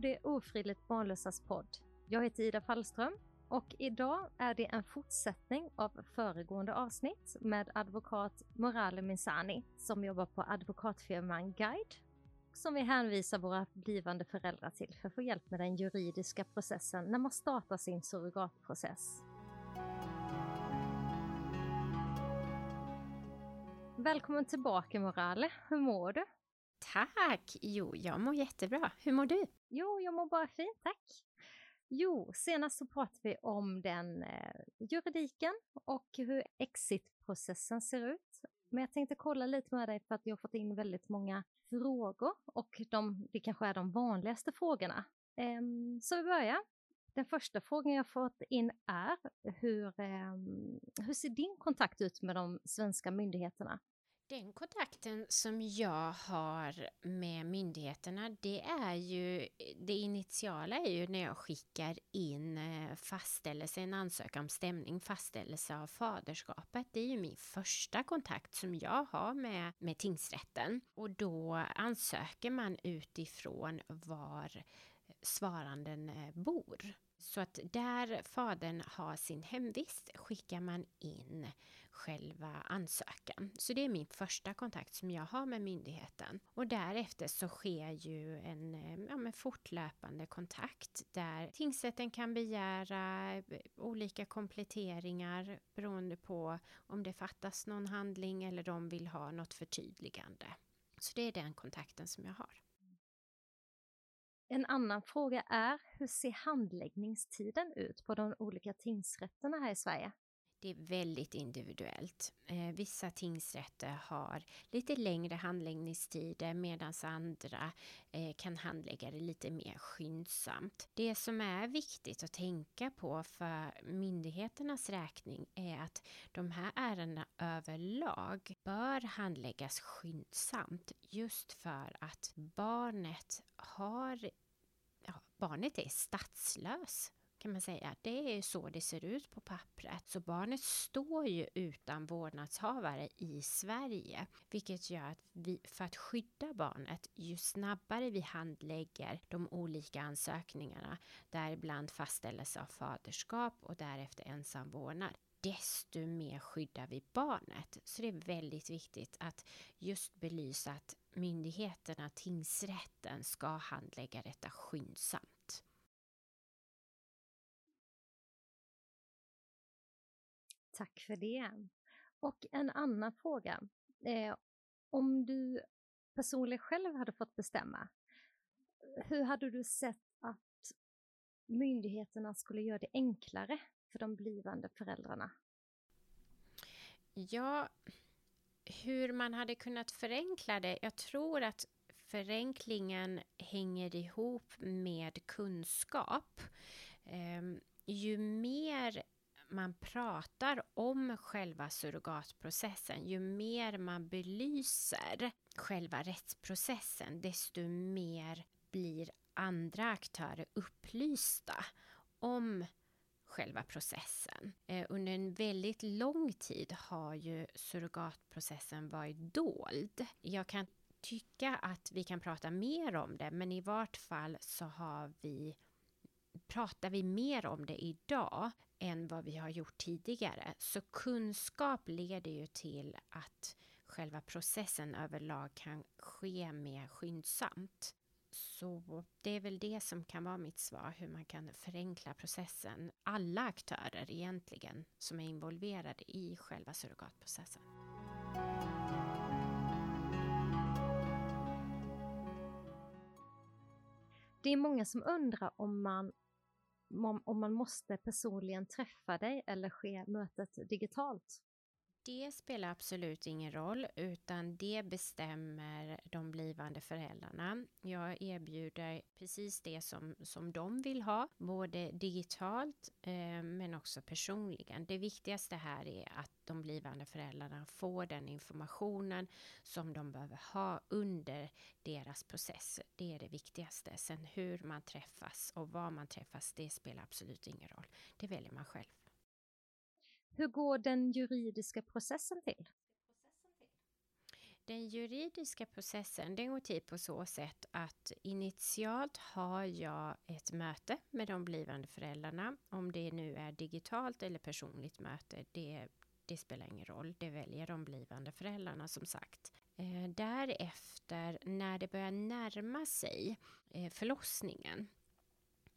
Det ofrivilligt barnlösas podd. Jag heter Ida Fallström och idag är det en fortsättning av föregående avsnitt med advokat Morale Minsani som jobbar på advokatfirman Guide som vi hänvisar våra blivande föräldrar till för att få hjälp med den juridiska processen när man startar sin surrogatprocess. Välkommen tillbaka Morale, hur mår du? Tack! Jo, jag mår jättebra. Hur mår du? Jo, jag mår bara fint, tack. Jo, senast så pratade vi om den eh, juridiken och hur exitprocessen ser ut. Men jag tänkte kolla lite med dig för att jag har fått in väldigt många frågor och de, det kanske är de vanligaste frågorna. Eh, så vi börjar. Den första frågan jag fått in är hur, eh, hur ser din kontakt ut med de svenska myndigheterna? Den kontakten som jag har med myndigheterna, det är ju, det initiala är ju när jag skickar in eh, fastställelse, en ansökan om stämning, fastställelse av faderskapet. Det är ju min första kontakt som jag har med, med tingsrätten. Och då ansöker man utifrån var svaranden eh, bor. Så att där fadern har sin hemvist skickar man in själva ansökan. Så det är min första kontakt som jag har med myndigheten. Och därefter så sker ju en eh, ja, fortlöpande kontakt där tingsrätten kan begära eh, olika kompletteringar beroende på om det fattas någon handling eller de vill ha något förtydligande. Så det är den kontakten som jag har. En annan fråga är, hur ser handläggningstiden ut på de olika tingsrätterna här i Sverige? Det är väldigt individuellt. Eh, vissa tingsrätter har lite längre handläggningstider medan andra eh, kan handlägga det lite mer skyndsamt. Det som är viktigt att tänka på för myndigheternas räkning är att de här ärendena överlag bör handläggas skyndsamt just för att barnet har ja, barnet är statslös kan man säga. Det är så det ser ut på pappret. Så barnet står ju utan vårdnadshavare i Sverige, vilket gör att vi, för att skydda barnet, ju snabbare vi handlägger de olika ansökningarna, däribland fastställelse av faderskap och därefter ensam vårdnad, desto mer skyddar vi barnet. Så det är väldigt viktigt att just belysa att myndigheterna, tingsrätten, ska handlägga detta skyndsamt. Tack för det. Och en annan fråga. Eh, om du personligen själv hade fått bestämma, hur hade du sett att myndigheterna skulle göra det enklare för de blivande föräldrarna? Ja, hur man hade kunnat förenkla det? Jag tror att förenklingen hänger ihop med kunskap. Eh, ju mer man pratar om själva surrogatprocessen, ju mer man belyser själva rättsprocessen, desto mer blir andra aktörer upplysta om själva processen. Eh, under en väldigt lång tid har ju surrogatprocessen varit dold. Jag kan tycka att vi kan prata mer om det, men i vart fall så har vi pratar vi mer om det idag än vad vi har gjort tidigare. Så kunskap leder ju till att själva processen överlag kan ske mer skyndsamt. Så det är väl det som kan vara mitt svar, hur man kan förenkla processen. Alla aktörer egentligen som är involverade i själva surrogatprocessen. Det är många som undrar om man om man måste personligen träffa dig eller ske mötet digitalt? Det spelar absolut ingen roll, utan det bestämmer de blivande föräldrarna. Jag erbjuder precis det som, som de vill ha, både digitalt eh, men också personligen. Det viktigaste här är att de blivande föräldrarna får den informationen som de behöver ha under deras process. Det är det viktigaste. Sen hur man träffas och var man träffas, det spelar absolut ingen roll. Det väljer man själv. Hur går den juridiska processen till? Den juridiska processen den går till på så sätt att initialt har jag ett möte med de blivande föräldrarna. Om det nu är digitalt eller personligt möte, det, det spelar ingen roll. Det väljer de blivande föräldrarna som sagt. Eh, därefter, när det börjar närma sig eh, förlossningen,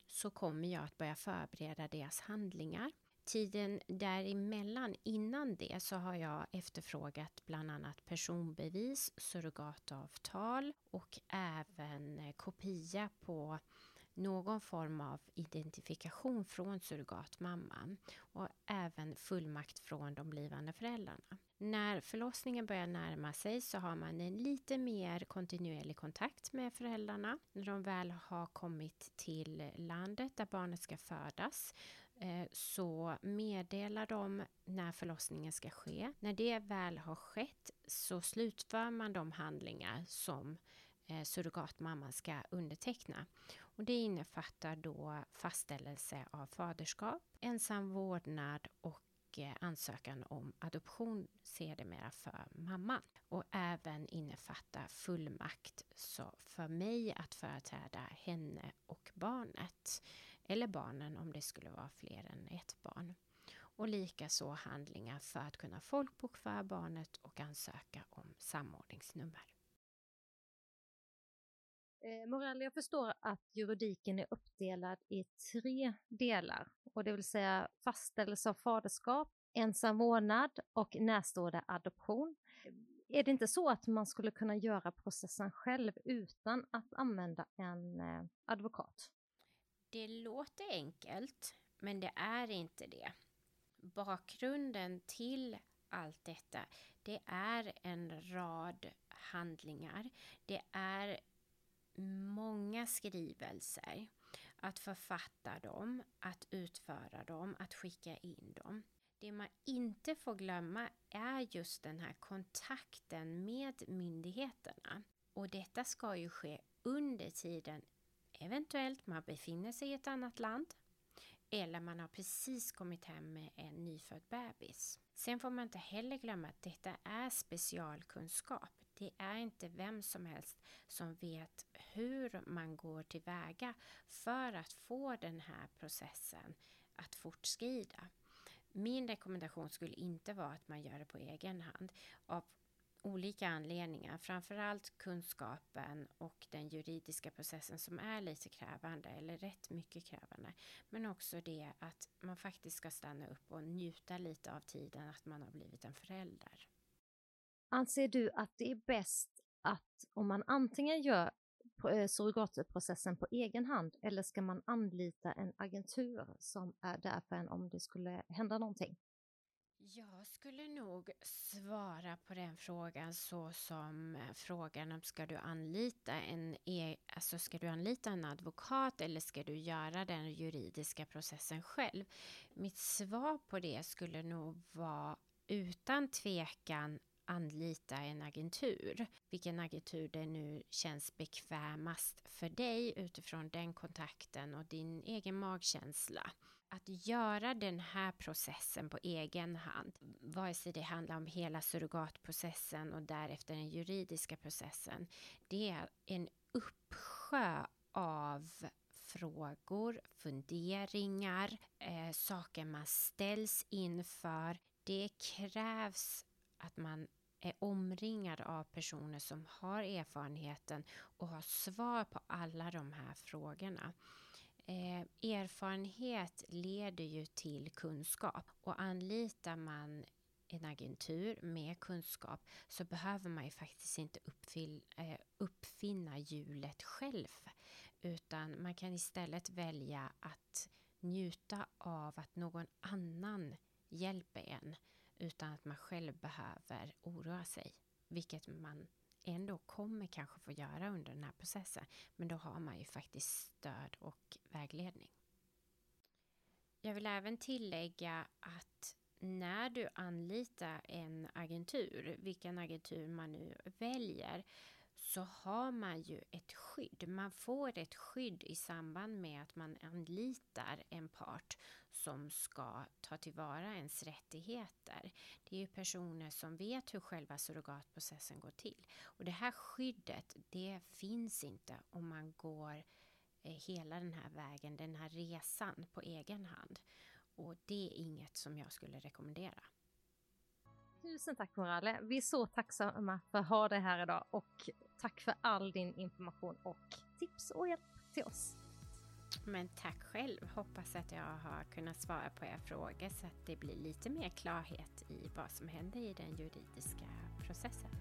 så kommer jag att börja förbereda deras handlingar. Tiden däremellan, innan det, så har jag efterfrågat bland annat personbevis, surrogatavtal och även eh, kopia på någon form av identifikation från surrogatmamman och även fullmakt från de blivande föräldrarna. När förlossningen börjar närma sig så har man en lite mer kontinuerlig kontakt med föräldrarna. När de väl har kommit till landet där barnet ska födas Eh, så meddelar de när förlossningen ska ske. När det väl har skett så slutför man de handlingar som eh, surrogatmamman ska underteckna. Och det innefattar då fastställelse av faderskap, ensam vårdnad och eh, ansökan om adoption sedermera för mamman och även innefattar fullmakt så för mig att företräda henne och barnet eller barnen om det skulle vara fler än ett barn och likaså handlingar för att kunna folkbokföra barnet och ansöka om samordningsnummer. Eh, Morell, jag förstår att juridiken är uppdelad i tre delar, och det vill säga fastställelse av faderskap, ensam vårdnad och närstående adoption. Är det inte så att man skulle kunna göra processen själv utan att använda en eh, advokat? Det låter enkelt, men det är inte det. Bakgrunden till allt detta, det är en rad handlingar. Det är många skrivelser. Att författa dem, att utföra dem, att skicka in dem. Det man inte får glömma är just den här kontakten med myndigheterna. Och detta ska ju ske under tiden eventuellt man befinner sig i ett annat land eller man har precis kommit hem med en nyfödd bebis. Sen får man inte heller glömma att detta är specialkunskap. Det är inte vem som helst som vet hur man går tillväga för att få den här processen att fortskrida. Min rekommendation skulle inte vara att man gör det på egen hand av olika anledningar. Framförallt kunskapen och den juridiska processen som är lite krävande eller rätt mycket krävande. Men också det att man faktiskt ska stanna upp och njuta lite av tiden att man har blivit en förälder. Anser du att det är bäst att om man antingen gör eh, surrogatprocessen på egen hand eller ska man anlita en agentur som är där för en om det skulle hända någonting? Jag skulle nog svara på den frågan så som eh, frågan om ska du anlita en, e, alltså ska du anlita en advokat eller ska du göra den juridiska processen själv? Mitt svar på det skulle nog vara utan tvekan anlita en agentur. Vilken agentur det nu känns bekvämast för dig utifrån den kontakten och din egen magkänsla. Att göra den här processen på egen hand, vare sig det handlar om hela surrogatprocessen och därefter den juridiska processen, det är en uppsjö av frågor, funderingar, eh, saker man ställs inför. Det krävs att man är omringad av personer som har erfarenheten och har svar på alla de här frågorna. Eh, erfarenhet leder ju till kunskap och anlitar man en agentur med kunskap så behöver man ju faktiskt inte uppfyll, eh, uppfinna hjulet själv utan man kan istället välja att njuta av att någon annan hjälper en utan att man själv behöver oroa sig. Vilket man ändå kommer kanske få göra under den här processen. Men då har man ju faktiskt stöd och vägledning. Jag vill även tillägga att när du anlitar en agentur, vilken agentur man nu väljer, så har man ju ett skydd. Man får ett skydd i samband med att man anlitar en part som ska ta tillvara ens rättigheter. Det är ju personer som vet hur själva surrogatprocessen går till. Och det här skyddet, det finns inte om man går eh, hela den här vägen, den här resan på egen hand. Och det är inget som jag skulle rekommendera. Tusen tack Morale. Vi är så tacksamma för att ha dig här idag och tack för all din information och tips och hjälp till oss. Men tack själv. Hoppas att jag har kunnat svara på era frågor så att det blir lite mer klarhet i vad som händer i den juridiska processen.